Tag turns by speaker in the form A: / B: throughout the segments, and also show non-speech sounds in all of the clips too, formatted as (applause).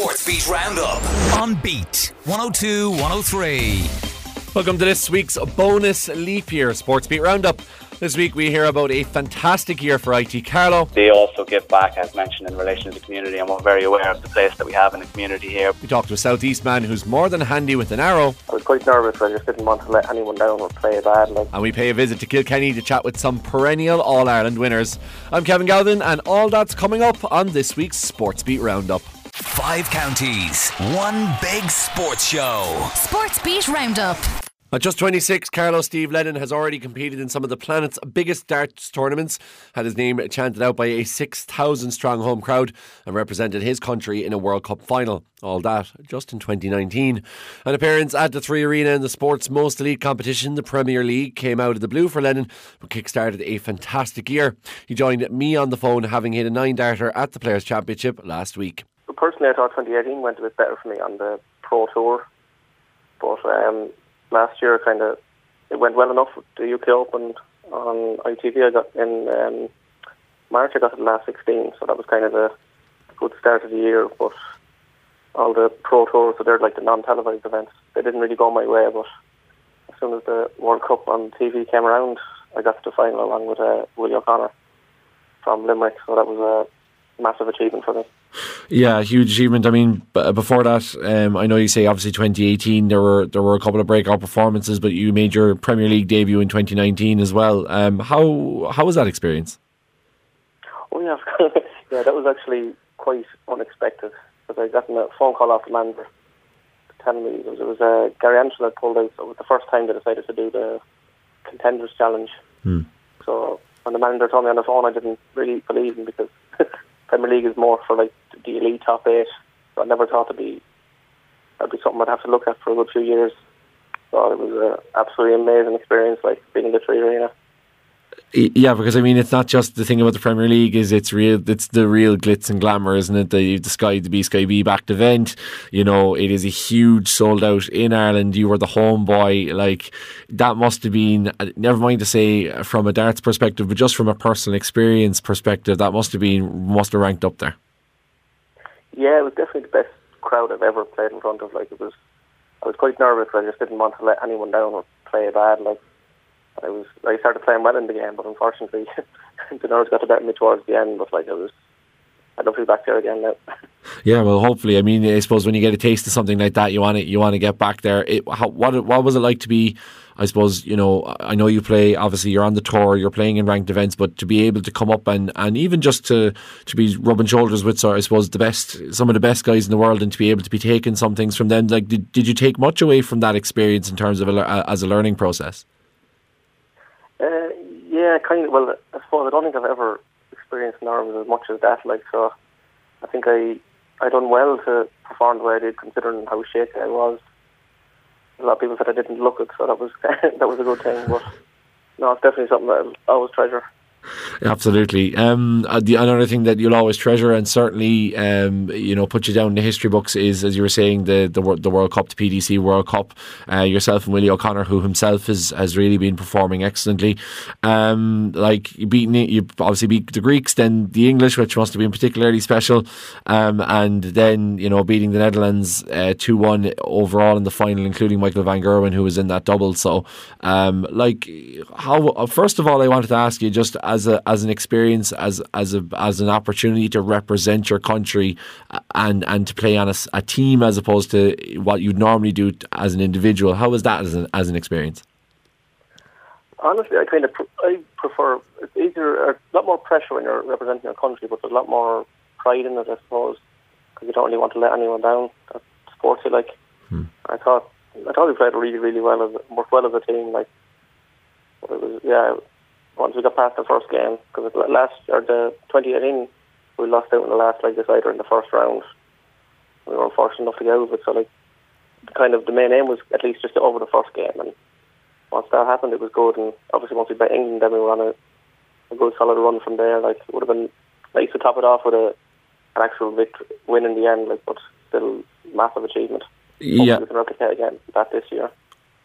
A: Sports Beat Roundup on Beat 102 103.
B: Welcome to this week's bonus leap year Sports Beat Roundup. This week we hear about a fantastic year for IT Carlow.
C: They also give back, as mentioned, in relation to the community, and we're very aware of the place that we have in the community here.
B: We talked to a Southeast man who's more than handy with an arrow.
D: I was quite nervous. I just didn't want to let anyone down or play bad. Like.
B: And we pay a visit to Kilkenny to chat with some perennial All Ireland winners. I'm Kevin Galvin, and all that's coming up on this week's Sports Beat Roundup.
A: Five counties, one big sports show.
E: Sports Beat Roundup.
B: At just 26, Carlow's Steve Lennon has already competed in some of the planet's biggest darts tournaments, had his name chanted out by a 6,000 strong home crowd, and represented his country in a World Cup final. All that just in 2019. An appearance at the Three Arena in the sport's most elite competition, the Premier League, came out of the blue for Lennon, but kick-started a fantastic year. He joined me on the phone, having hit a nine darter at the Players' Championship last week.
D: Personally, I thought 2018 went a bit better for me on the Pro Tour, but um, last year kind of it went well enough. The UK Open on ITV I got in um, March. I got the last 16, so that was kind of a good start of the year. But all the pro tours, so they're like the non-televised events. They didn't really go my way, but as soon as the World Cup on TV came around, I got to the final along with uh, Willie O'Connor from Limerick. So that was a massive achievement for me.
B: Yeah, huge achievement. I mean, b- before that, um, I know you say obviously 2018 there were there were a couple of breakout performances, but you made your Premier League debut in 2019 as well. Um, how how was that experience?
D: Oh yeah, (laughs) yeah, that was actually quite unexpected because I got a phone call off the manager telling me it was, it was uh, Gary Anderson had pulled out. So it was the first time they decided to do the contenders challenge.
B: Hmm.
D: So when the manager told me on the phone, I didn't really believe him because (laughs) Premier League is more for like the elite top eight. I never thought it'd be that'd be something I'd have to look at for a good few years. So it was an absolutely amazing experience, like being in the Three Arena.
B: Yeah, because I mean, it's not just the thing about the Premier League; is it's real. It's the real glitz and glamour, isn't it? The the Sky, the B Sky B backed event. You know, it is a huge sold out in Ireland. You were the home boy. Like that must have been. Uh, never mind to say from a darts perspective, but just from a personal experience perspective, that must have been must have ranked up there.
D: Yeah, it was definitely the best crowd I've ever played in front of. Like it was, I was quite nervous. I just didn't want to let anyone down or play bad. Like I was, I started playing well in the game, but unfortunately, (laughs) the nerves got better of me towards the end. But like I was, love to be back there again now. (laughs)
B: Yeah, well, hopefully. I mean, I suppose when you get a taste of something like that, you want to you want to get back there. It, how, what what was it like to be? I suppose you know. I know you play. Obviously, you're on the tour. You're playing in ranked events, but to be able to come up and, and even just to to be rubbing shoulders with, I suppose the best, some of the best guys in the world, and to be able to be taking some things from them. Like, did, did you take much away from that experience in terms of a, as a learning process?
D: Uh, yeah, kind of. Well, I suppose I don't think I've ever experienced nerves as much as that. Like, so I think I I done well to perform the way I did, considering how shaky I was. A lot of people said I didn't look it, so that was (laughs) that was a good thing. But no, it's definitely something that I'll always treasure.
B: Absolutely. Um, uh, the another thing that you'll always treasure and certainly, um, you know, put you down in the history books is, as you were saying, the the, the World Cup, the PDC World Cup. Uh, yourself and Willie O'Connor, who himself has has really been performing excellently. Um, like you you obviously beat the Greeks, then the English, which must have been particularly special, um, and then you know beating the Netherlands uh, two uh, one overall in the final, including Michael van Gerwen, who was in that double. So, um, like, how? First of all, I wanted to ask you just as a as an experience as as a as an opportunity to represent your country and and to play on a, a team as opposed to what you'd normally do as an individual. How was that as an as an experience?
D: Honestly, I kind of pr- I prefer it's easier, a lot more pressure when you're representing your country, but there's a lot more pride in it, I suppose, because you don't really want to let anyone down. That's sporty, like hmm. I thought. I thought we played really, really well, as, worked well as a team. Like, it was, yeah, once we got past the first game, because last or the 2018 we lost out in the last leg decider in the first round. We were unfortunate enough to get out of it, so like kind of the main aim was at least just to over the first game, and once that happened, it was good. And obviously, once we beat England, then we were on a, a good solid run from there. Like it would have been nice to top it off with a an actual victory, win in the end, like but still massive achievement.
B: Yeah,
D: Hopefully we can replicate again that this year.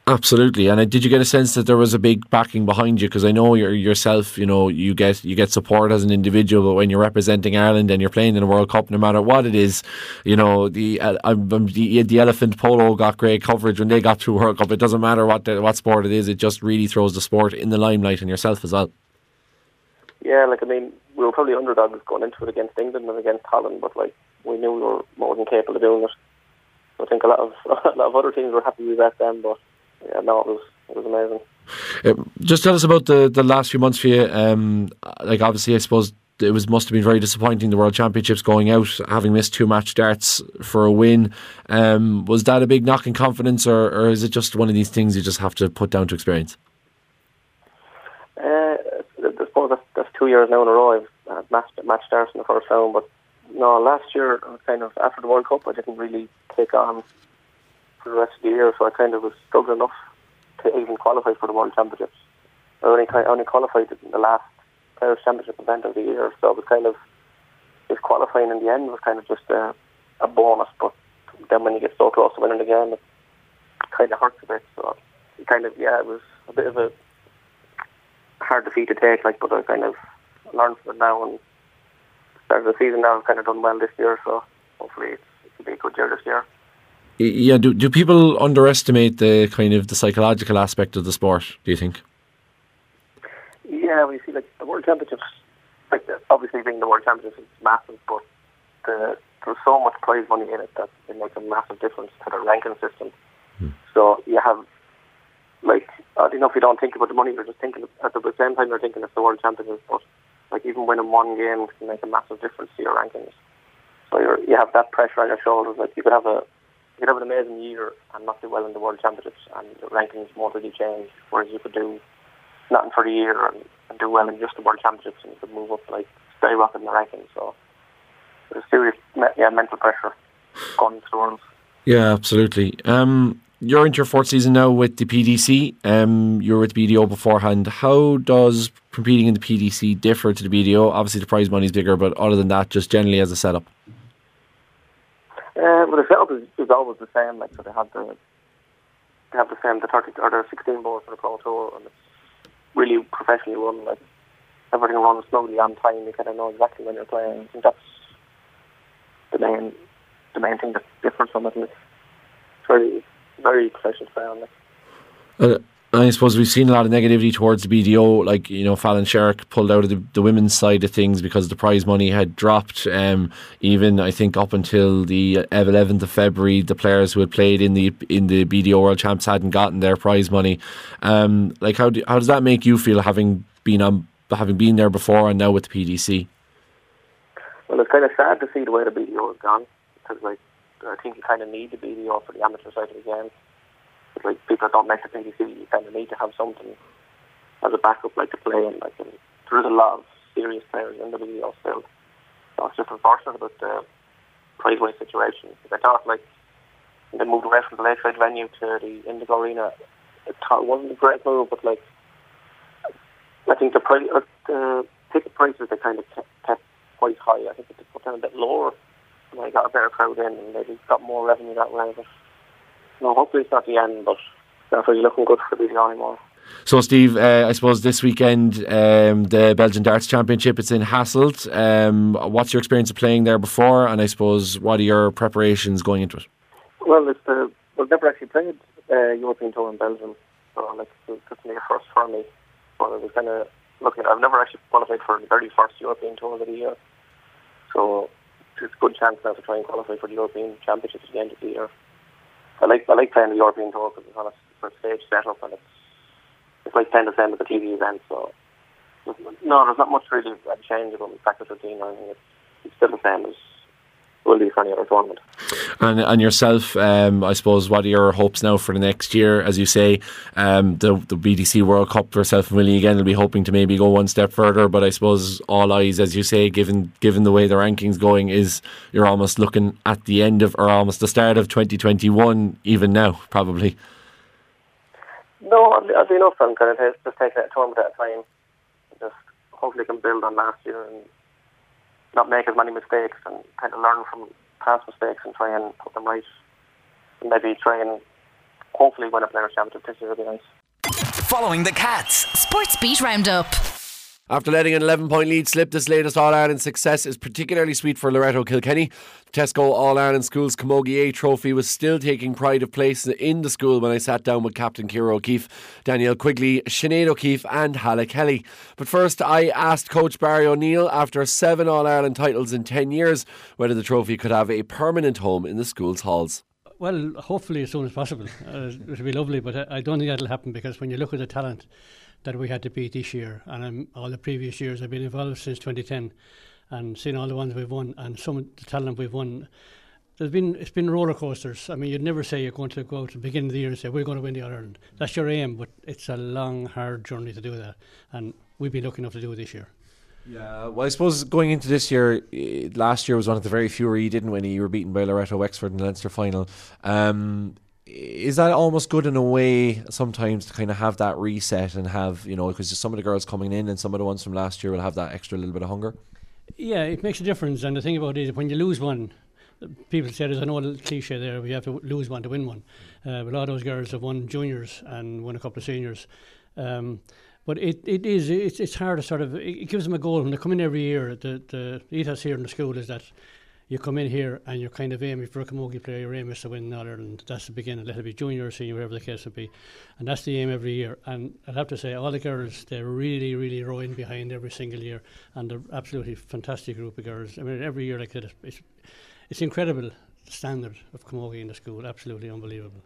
B: Absolutely, and uh, did you get a sense that there was a big backing behind you? Because I know you're, yourself, you know, you get you get support as an individual, but when you're representing Ireland and you're playing in a World Cup, no matter what it is, you know, the uh, the, the elephant polo got great coverage when they got through World Cup. It doesn't matter what the, what sport it is; it just really throws the sport in the limelight and yourself as well.
D: Yeah, like I mean, we were probably underdogs going into it against England and against Holland, but like we knew we were more than capable of doing it. I think a lot of (laughs) a lot of other teams were happy with that then, but yeah, no, it was it was amazing.
B: Um, just tell us about the, the last few months for you. Um, like obviously, I suppose it was must have been very disappointing the World Championships going out, having missed two match starts for a win. Um, was that a big knock in confidence, or, or is it just one of these things you just have to put down to experience?
D: Uh, I suppose that's, that's two years now in a row. I've had match, match starts in the first round, but no, last year kind of after the World Cup, I didn't really take on for the rest of the year, so I kind of was struggling enough to even qualify for the World Championships. I only I only qualified in the last Players Championship event of the year, so it was kind of just qualifying in the end was kind of just a, a bonus. But then when you get so close to winning again, it kind of hurts a bit. So it kind of yeah, it was a bit of a hard defeat to take. Like, but I kind of learned from it now and started the season now. I've kind of done well this year, so hopefully it's, it'll be a good year this year.
B: Yeah, do do people underestimate the kind of the psychological aspect of the sport? Do you think?
D: Yeah, we see like the World Championships. Like obviously, being the World Championships is massive, but the, there's so much prize money in it that it makes a massive difference to the ranking system. Hmm. So you have like I don't know if you don't think about the money, you're just thinking at the same time you're thinking it's the World Championships, but like even winning one game can make a massive difference to your rankings. So you you have that pressure on your shoulders. Like you could have a you could have an amazing year and not do well in the World Championships, and the rankings won't really change. Whereas you could do nothing for the year and, and do well in just the World Championships, and you could move up like skyrocket in the rankings. So there's serious yeah mental pressure going into the.
B: Yeah, absolutely. Um, you're into your fourth season now with the PDC. Um, you were with the BDO beforehand. How does competing in the PDC differ to the BDO? Obviously, the prize money is bigger, but other than that, just generally as a setup.
D: Uh, well, the setup is, is always the same. Like, so they have the they have the same the thirty or the sixteen balls for the Pro Tour, and it's really professionally run. Like everything runs slowly on time. You kind of know exactly when you're playing. I think that's the main the main thing that's different from it. And it's very very professional on.
B: Uh, I suppose we've seen a lot of negativity towards the BDO, like you know, Fallon Sherrock pulled out of the, the women's side of things because the prize money had dropped. Um, even I think up until the eleventh of February, the players who had played in the in the BDO World Champs hadn't gotten their prize money. Um, like how do, how does that make you feel having been on having been there before and now with the PDC?
D: Well, it's kind of sad to see the way the BDO has gone because like I think you kind of need the BDO for the amateur side of the game like people don't the PDC, you kind of need to have something as a backup, like to play in. Like, and there is a lot of serious players in the BDO still. So it's just unfortunate about the prize money situation. I thought, like, they moved away from the Lakeside venue to the Indigo Arena. It wasn't a great move, but like, I think the price, uh, the ticket prices they kind of kept, quite high. I think they put them a bit lower, and they got a better crowd in, and maybe got more revenue that way. But no, hopefully it's not the end, but definitely looking good for BDO anymore.
B: So, Steve, uh, I suppose this weekend, um, the Belgian Darts Championship, it's in Hasselt. Um, what's your experience of playing there before, and I suppose what are your preparations going into it?
D: Well, it's the, we've never actually played uh, European Tour in Belgium, so like it's definitely a first for me. But I was kind of looking at. I've never actually qualified for the very first European Tour of the year, so it's a good chance now to try and qualify for the European Championships at the end of the year. I like I like playing the European Tour because it's on a sort stage setup and it's it's like playing the same as the TV event. So no, there's not much really uh, change about the practice routine or anything. It's, it's still the same as will be for any other tournament.
B: And and yourself, um, I suppose, what are your hopes now for the next year? As you say, um, the the PDC World Cup for yourself and Willie again will be hoping to maybe go one step further. But I suppose all eyes, as you say, given given the way the rankings going, is you're almost looking at the end of or almost the start of 2021, even now, probably.
D: No, I've enough. I'm kind of just taking it a tournament at a time. Just hopefully can build on last year and not make as many mistakes and kind of learn from past mistakes and try and put them right. And maybe try and hopefully win a players' championship this would be nice.
A: Following the Cats.
E: Sports Beat Roundup.
B: After letting an 11 point lead slip, this latest All Ireland success is particularly sweet for Loreto Kilkenny. The Tesco All Ireland Schools Camogie A trophy was still taking pride of place in the school when I sat down with Captain Kira O'Keefe, Danielle Quigley, Sinead O'Keefe, and Hala Kelly. But first, I asked Coach Barry O'Neill, after seven All Ireland titles in 10 years, whether the trophy could have a permanent home in the school's halls.
F: Well, hopefully as soon as possible. Uh, it would be lovely, but I don't think that'll happen because when you look at the talent that we had to beat this year, and um, all the previous years I've been involved since 2010, and seeing all the ones we've won and some of the talent we've won. There's been it's been roller coasters. I mean, you'd never say you're going to go out at the beginning of the year and say we're going to win the All Ireland. That's your aim, but it's a long, hard journey to do that, and we've been lucky enough to do it this year.
B: Yeah, well, I suppose going into this year, eh, last year was one of the very few where you didn't win. You were beaten by Loreto Wexford in the Leinster final. Um, is that almost good in a way sometimes to kind of have that reset and have you know because some of the girls coming in and some of the ones from last year will have that extra little bit of hunger.
F: Yeah, it makes a difference. And the thing about it is, when you lose one, people say there's an old cliche there: we have to lose one to win one. Uh, but a lot of those girls have won juniors and won a couple of seniors. Um, but it, it is it's, it's hard to sort of it gives them a goal when they come in every year. The the ethos here in the school is that you come in here and you're kind of aiming if you're a camogie player, your aim is to win in Ireland. That's the beginning. Let it be junior or senior, whatever the case would be, and that's the aim every year. And I'd have to say, all the girls they're really, really rowing behind every single year, and they're absolutely fantastic group of girls. I mean, every year like that, it's it's incredible the standard of camogie in the school. Absolutely unbelievable.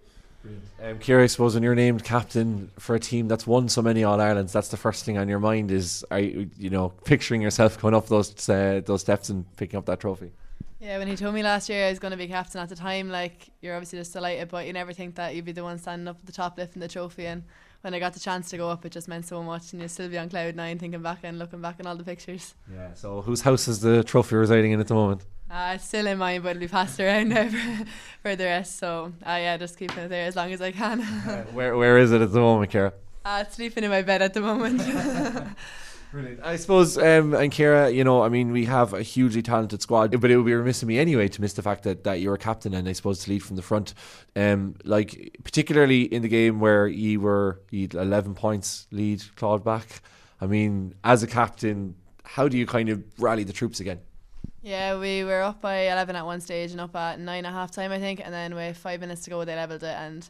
B: Um, Kira, I suppose when you're named captain for a team that's won so many All Irelands, that's the first thing on your mind is, are you, you know, picturing yourself going up those uh, those steps and picking up that trophy.
G: Yeah, when he told me last year I was going to be captain at the time, like you're obviously just delighted, but you never think that you'd be the one standing up at the top lifting the trophy. And when I got the chance to go up, it just meant so much, and you still be on cloud nine, thinking back and looking back on all the pictures.
B: Yeah. So whose house is the trophy residing in at the moment?
G: Uh, it's still in mine, but it'll be passed around now (laughs) for, for the rest. So, uh, yeah, just keeping it there as long as I can. (laughs)
B: uh, where Where is it at the moment, Kara?
G: Uh, sleeping in my bed at the moment. (laughs)
B: Brilliant. I suppose, um, and Kira, you know, I mean, we have a hugely talented squad, but it would be remiss of me anyway to miss the fact that, that you're a captain and I suppose to lead from the front. Um, like particularly in the game where you were you 11 points lead, clawed back. I mean, as a captain, how do you kind of rally the troops again?
G: Yeah, we were up by 11 at one stage and up at 9 at half time, I think, and then with five minutes to go, they levelled it. And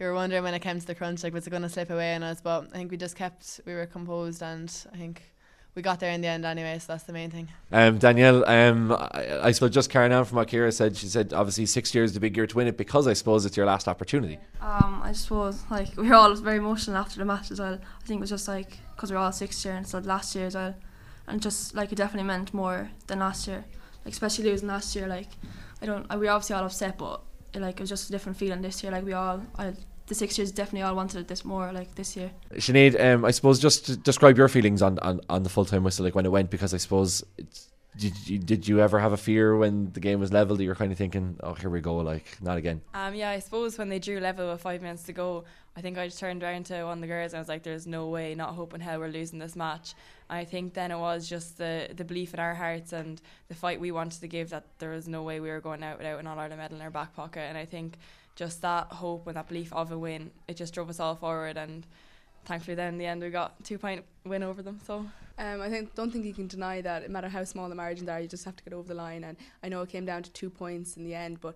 G: you were wondering when it came to the crunch, like, was it going to slip away on us? But I think we just kept, we were composed, and I think we got there in the end anyway, so that's the main thing.
B: Um, Danielle, um, I, I suppose just carrying on from what Kira said, she said obviously six years is the big year to win it because I suppose it's your last opportunity.
H: Um, I suppose like we were all very emotional after the match as well. I think it was just like because we are all sixth year instead of last year as well, and just like it definitely meant more than last year. Like especially losing last year, like I don't, we were obviously all upset, but it, like it was just a different feeling this year. Like we all, I the six years definitely all wanted it this more like this year.
B: Sinead, um, I suppose just describe your feelings on, on, on the full time whistle, like when it went, because I suppose did you did you ever have a fear when the game was level that you're kind of thinking, oh here we go, like not again?
I: Um, yeah, I suppose when they drew level with five minutes to go, I think I just turned around to one of the girls and I was like, "There's no way, not hoping hell we're losing this match." I think then it was just the the belief in our hearts and the fight we wanted to give that there was no way we were going out without an All Ireland medal in our back pocket, and I think just that hope and that belief of a win, it just drove us all forward. And thankfully, then in the end, we got two point win over them. So.
J: Um, I think don't think you can deny that. No matter how small the margins are, you just have to get over the line. And I know it came down to two points in the end, but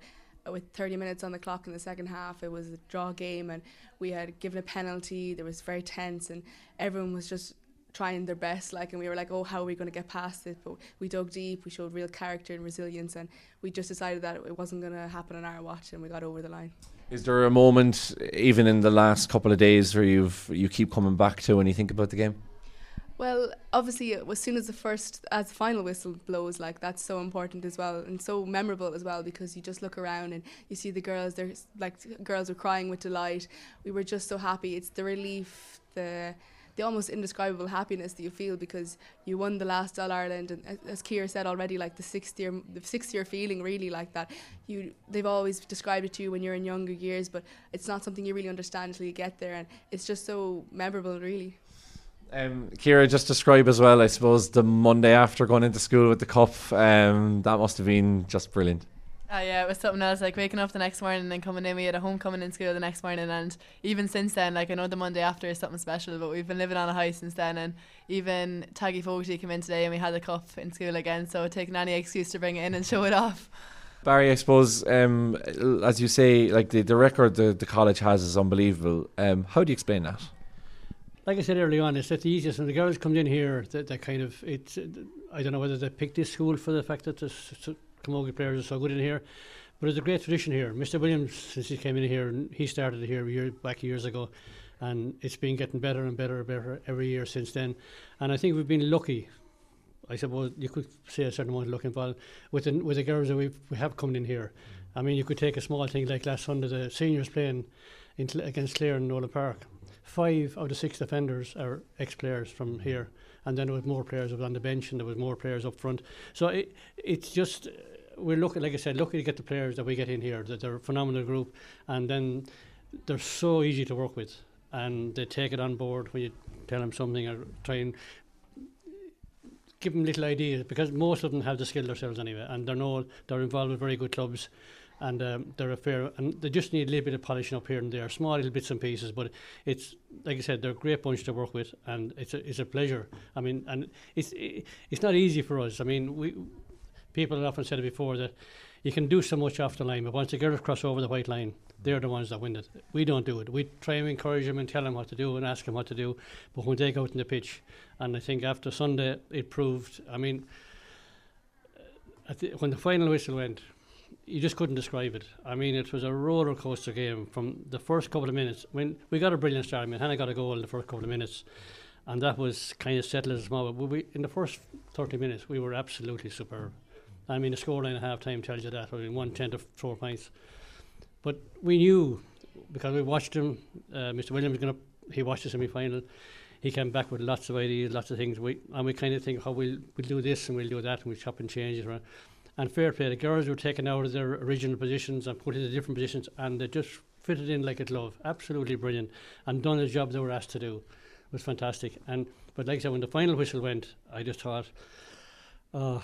J: with 30 minutes on the clock in the second half, it was a draw game, and we had given a penalty. There was very tense, and everyone was just trying their best like and we were like oh how are we going to get past it but we dug deep we showed real character and resilience and we just decided that it wasn't going to happen on our watch and we got over the line
B: is there a moment even in the last couple of days where you've you keep coming back to when you think about the game
J: well, obviously, uh, as soon as the first, as the final whistle blows, like that's so important as well, and so memorable as well because you just look around and you see the girls. They're like girls are crying with delight. We were just so happy. It's the relief, the the almost indescribable happiness that you feel because you won the last All Ireland, and as Kier said already, like the sixth year, the sixth year feeling really like that. You, they've always described it to you when you're in younger years, but it's not something you really understand until you get there, and it's just so memorable, really.
B: Um, Kira, just describe as well, I suppose, the Monday after going into school with the cup. Um, that must have been just brilliant.
G: Uh, yeah, it was something else. Like waking up the next morning and then coming in, we had a homecoming in school the next morning, and even since then, like I know the Monday after is something special, but we've been living on a high since then. And even Taggy Fogarty came in today, and we had the cup in school again. So taking any excuse to bring it in and show it off.
B: Barry, I suppose, um, as you say, like the, the record the, the college has is unbelievable. Um, how do you explain that?
F: Like I said early on, it's the easiest. And the girls come in here, that, that kind of it's. I don't know whether they picked this school for the fact that the Camogie players are so good in here, but it's a great tradition here. Mr. Williams, since he came in here, and he started here year, back years ago, and it's been getting better and better and better every year since then. And I think we've been lucky I suppose you could say a certain amount of luck involved with the, with the girls that we've, we have coming in here. I mean, you could take a small thing like last Sunday, the seniors playing in, against Clare in Nolan Park. Five out of six defenders are ex-players from mm-hmm. here, and then there was more players on the bench, and there was more players up front. So it, it's just we're looking, like I said, lucky to get the players that we get in here. That they're a phenomenal group, and then they're so easy to work with, and they take it on board when you tell them something or try and give them little ideas because most of them have the skill themselves anyway, and they're no they're involved with very good clubs, and um, they're a fair and they just need a little bit of polishing up here and there, small little bits and pieces. But it's like I said, they're a great bunch to work with, and it's a it's a pleasure. I mean, and it's it's not easy for us. I mean, we people have often said it before that you can do so much off the line, but once the girls cross over the white line, they're the ones that win it. We don't do it. We try and encourage them and tell them what to do and ask them what to do. But when they go out in the pitch, and I think after Sunday it proved. I mean, the, when the final whistle went, you just couldn't describe it. I mean, it was a roller coaster game from the first couple of minutes. When we got a brilliant start, I mean, Hannah got a goal in the first couple of minutes, and that was kind of settled as small. But we, in the first 30 minutes, we were absolutely superb. I mean, the scoreline at half time tells you that. I mean, one ten of four points. But we knew because we watched him. Uh, Mr. Williams going to he watched the semi final. He came back with lots of ideas, lots of things. We and we kind of think, how oh, we'll we'll do this and we'll do that, and we chop and change it. Around. And fair play, the girls were taken out of their original positions and put into different positions, and they just fitted in like a glove. Absolutely brilliant, and done the job they were asked to do. It was fantastic. And but like I said, when the final whistle went, I just thought, oh,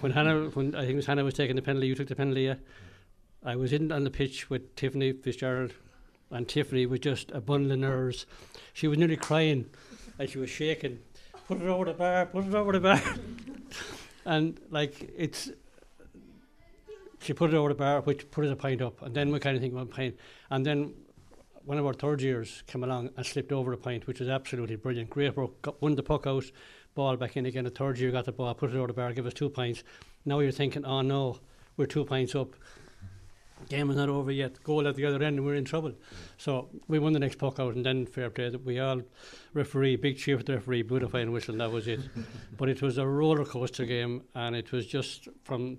F: when Hannah, when I think it was Hannah was taking the penalty, you took the penalty. Yeah? I was in on the pitch with Tiffany Fitzgerald, and Tiffany was just a bundle of nerves. She was nearly crying, and she was shaking. Put it over the bar. Put it over the bar. (laughs) and like it's, she put it over the bar, which put us a pint up, and then we kind of think about pint, and then one of our third years came along and slipped over a pint, which was absolutely brilliant. Great work, got, won the puck out, ball back in again. The third year got the ball, put it over the bar, give us two pints. Now you're thinking, oh no, we're two pints up game is not over yet. Goal at the other end, and we're in trouble. So we won the next puck out, and then fair play. That we all referee, big chief the referee, blew the final whistle, and that was it. (laughs) but it was a roller coaster game, and it was just from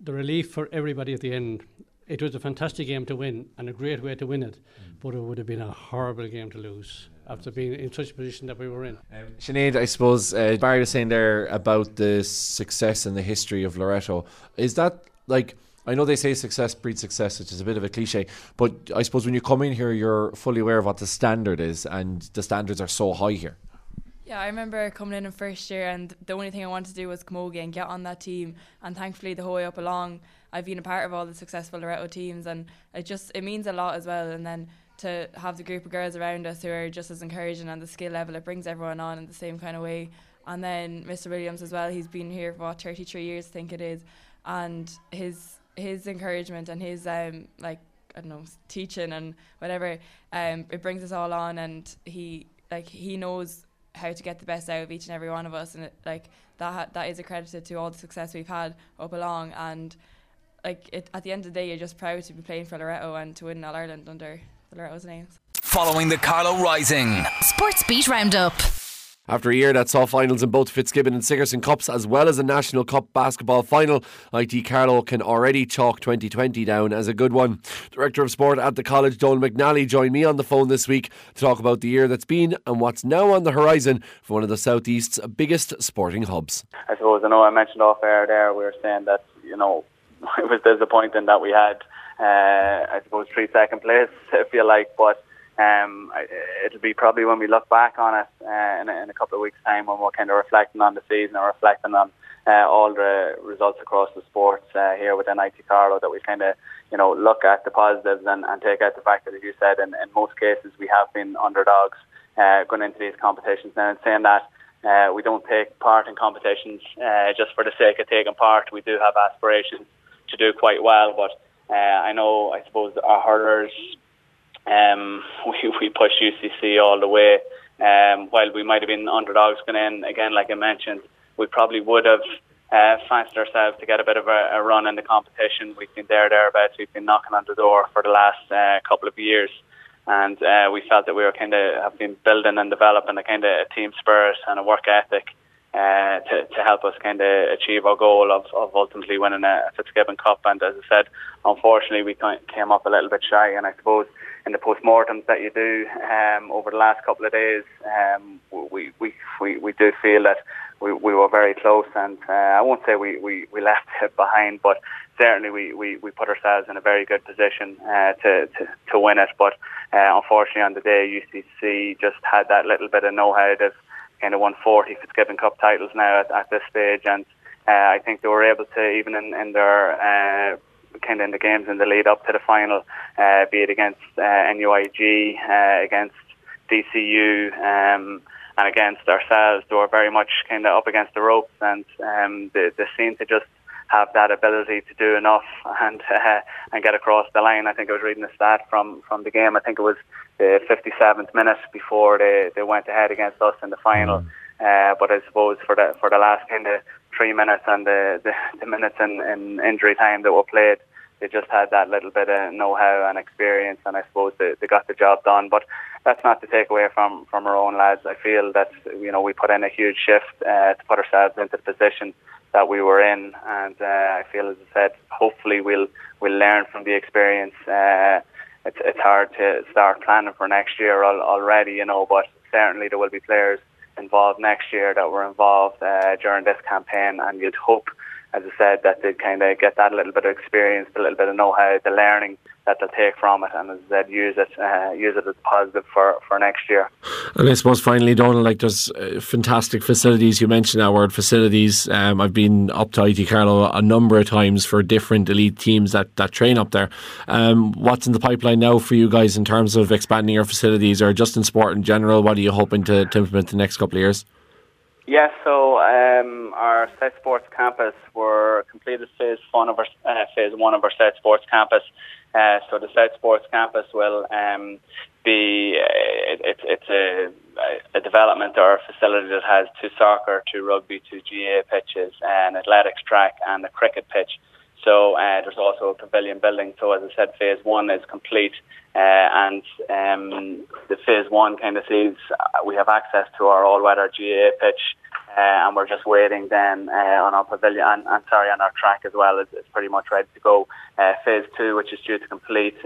F: the relief for everybody at the end. It was a fantastic game to win and a great way to win it, mm. but it would have been a horrible game to lose after being in such a position that we were in. Um,
B: Sinead, I suppose uh, Barry was saying there about the success and the history of Loreto. Is that like I know they say success breeds success, which is a bit of a cliche, but I suppose when you come in here, you're fully aware of what the standard is, and the standards are so high here.
I: Yeah, I remember coming in in first year, and the only thing I wanted to do was come over and get on that team. And thankfully, the whole way up along, I've been a part of all the successful Loreto teams, and it just it means a lot as well. And then to have the group of girls around us who are just as encouraging and the skill level, it brings everyone on in the same kind of way. And then Mr. Williams as well, he's been here for what 33 years, I think it is, and his his encouragement and his um like I don't know teaching and whatever um it brings us all on and he like he knows how to get the best out of each and every one of us and it, like that ha- that is accredited to all the success we've had up along and like it, at the end of the day you're just proud to be playing for Loreto and to win All Ireland under the Loreto's names.
A: Following the Carlo Rising
E: Sports Beat Roundup.
B: After a year that saw finals in both Fitzgibbon and Sigerson Cups, as well as a National Cup basketball final, IT Carlow can already chalk 2020 down as a good one. Director of Sport at the college, Donal McNally, joined me on the phone this week to talk about the year that's been and what's now on the horizon for one of the Southeast's biggest sporting hubs.
C: I suppose, I know I mentioned off air there, we were saying that, you know, (laughs) it was disappointing that we had, uh, I suppose, three second place, (laughs) if you like, but um, it'll be probably when we look back on it uh, in, a, in a couple of weeks' time when we're kind of reflecting on the season or reflecting on uh, all the results across the sports uh, here within IT Carlow that we kind of you know look at the positives and, and take out the fact that as you said in, in most cases we have been underdogs uh, going into these competitions. Now and saying that uh, we don't take part in competitions uh, just for the sake of taking part. We do have aspirations to do quite well but I know I suppose our hurlers um, (laughs) we, we push UCC all the way um, while we might have been underdogs going in again like I mentioned we probably would have uh, fancied ourselves to get a bit of a, a run in the competition. We've been there, thereabouts. We've been knocking on the door for the last uh, couple of years, and uh, we felt that we were kind of have been building and developing a kind of a team spirit and a work ethic uh, to to help us kind of achieve our goal of, of ultimately winning a Fitzgibbon Cup. And as I said, unfortunately, we came up a little bit shy. And I suppose in the postmortems that you do um, over the last couple of days, um, we, we we we do feel that we, we were very close, and uh, I won't say we, we, we (laughs) left it behind, but certainly we, we, we put ourselves in a very good position uh, to, to to win it. But uh, unfortunately, on the day, UCC just had that little bit of know-how. They've kind of won 40 Fitzgibbon Cup titles now at, at this stage, and uh, I think they were able to even in, in their uh, kind of in the games in the lead up to the final, uh, be it against uh, NUIG, uh, against DCU. Um, and against ourselves, they were very much kind of up against the ropes, and um, they, they seemed to just have that ability to do enough (laughs) and uh, and get across the line. I think I was reading a stat from from the game. I think it was the 57th minute before they, they went ahead against us in the final. Mm. Uh, but I suppose for the for the last kind of three minutes and the, the, the minutes in, in injury time that were played, they just had that little bit of know-how and experience, and I suppose they, they got the job done. But that's not to take away from from our own lads. I feel that you know we put in a huge shift uh, to put ourselves into the position that we were in, and uh, I feel, as I said, hopefully we'll we'll learn from the experience. Uh, it's it's hard to start planning for next year al- already, you know, but certainly there will be players involved next year that were involved uh, during this campaign, and you'd hope as I said, that they kind of get that little bit of experience, a little bit of know-how, the learning that they'll take from it, and as I said, use it, uh, use it as positive for, for next year.
B: And I suppose finally, Donal, like there's uh, fantastic facilities. You mentioned that word facilities. Um, I've been up to IT Carlow a number of times for different elite teams that, that train up there. Um, what's in the pipeline now for you guys in terms of expanding your facilities, or just in sport in general? What are you hoping to, to implement the next couple of years?
C: Yes, so um, our Set Sports campus were completed phase one of our uh, phase one of our Set Sports campus. Uh, so the Set Sports campus will um, be uh, it, it's a, a development or a facility that has two soccer, two rugby, two GAA pitches, an athletics track, and a cricket pitch. So uh, there's also a pavilion building. So as I said, phase one is complete, uh, and um, the phase one kind of sees uh, we have access to our all-weather GAA pitch, uh, and we're just waiting then uh, on our pavilion. And, and sorry, on our track as well is, is pretty much ready to go. Uh, phase two, which is due to complete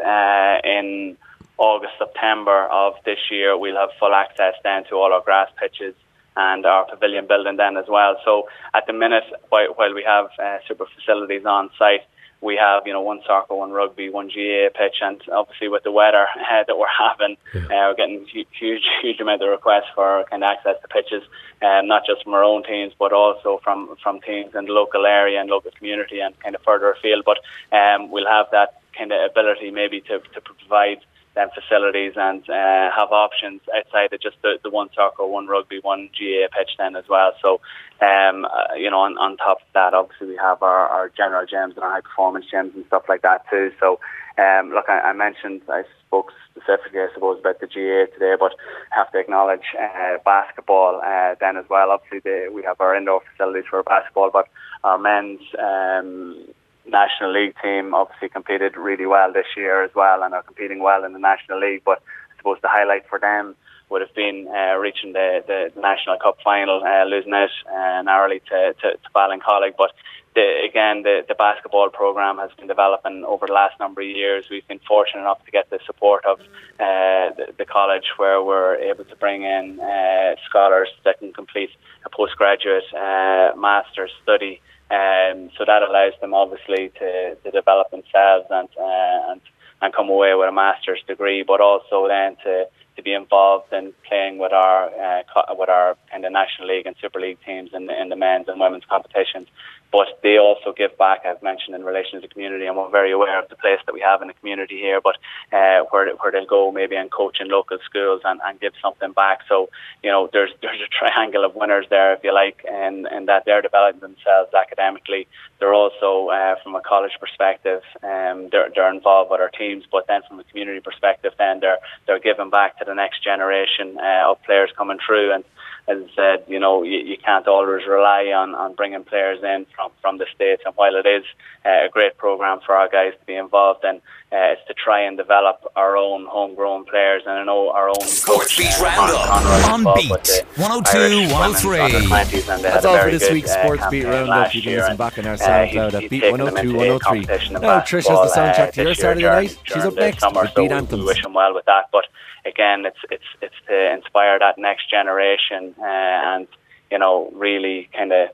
C: in August September of this year, we'll have full access then to all our grass pitches and our pavilion building then as well. So at the minute, while, while we have uh, super facilities on site, we have you know one soccer, one rugby, one GAA pitch, and obviously with the weather (laughs) uh, that we're having, yeah. uh, we're getting huge, huge amount of requests for kind of access to pitches, um, not just from our own teams, but also from from teams in the local area and local community and kind of further afield. But um, we'll have that kind of ability maybe to to provide them facilities and uh, have options outside of just the, the one soccer, one rugby, one GAA pitch then as well. So, um, uh, you know, on, on top of that, obviously we have our, our general gyms and our high performance gyms and stuff like that too. So, um, look, I, I mentioned, I spoke specifically, I suppose, about the GAA today, but have to acknowledge uh, basketball uh, then as well. Obviously, the, we have our indoor facilities for basketball, but our men's um, National League team obviously competed really well this year as well and are competing well in the National League. But I suppose the highlight for them would have been uh, reaching the, the, National Cup final, uh, losing out uh, narrowly to, to, to Ballincollig. But the, again, the, the basketball program has been developing over the last number of years. We've been fortunate enough to get the support of uh, the, the college, where we're able to bring in uh, scholars that can complete a postgraduate uh, master's study um, so that allows them obviously to, to develop themselves and, uh, and and come away with a master's degree, but also then to, to be involved in playing with our uh, with our kind of national league and super league teams in the, in the men's and women's competitions but they also give back, I've mentioned, in relation to the community, and we're very aware of the place that we have in the community here, but uh, where, where they'll go maybe and coach in local schools and, and give something back. So, you know, there's (laughs) there's a triangle of winners there, if you like, and, and that they're developing themselves academically. They're also, uh, from a college perspective, um, they're, they're involved with our teams, but then from a community perspective, then they're, they're giving back to the next generation uh, of players coming through. And as I said, you know, you, you can't always rely on, on bringing players in from, from the States. And while it is uh, a great program for our guys to be involved in, uh, it's to try and develop our own homegrown players. And I know our own
A: Sports
C: coach,
A: Beat
C: uh,
A: Roundup
C: Conroy
A: on
C: involved
A: Beat 102, 103.
C: under 20s, and they
B: That's all for this
C: good,
B: week's
C: uh,
B: Sports Beat
C: campaign
B: Roundup. You can
C: year,
B: listen
C: and,
B: back on our
C: uh,
B: SoundCloud
C: he's-
B: at
C: he's
B: Beat
C: taken
B: 102 103. Now, Trish has the soundtrack
C: uh,
B: to your
C: this year
B: Saturday night. She's up next
C: summer,
B: with
C: so
B: Beat
C: we-
B: Anthems.
C: We wish him well with that. But again, it's it's it's to inspire that next generation uh, and you know really kind of.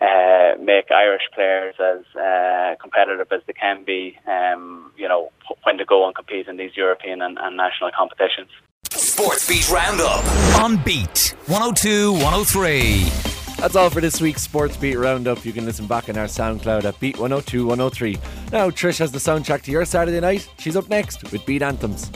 C: Uh, make Irish players as uh, competitive as they can be, um, you know, when they go and compete in these European and, and national competitions.
A: Sports Beat Roundup on Beat 102, 103.
B: That's all for this week's Sports Beat Roundup. You can listen back on our SoundCloud at Beat 102 103. Now, Trish has the soundtrack to your Saturday night. She's up next with Beat Anthems.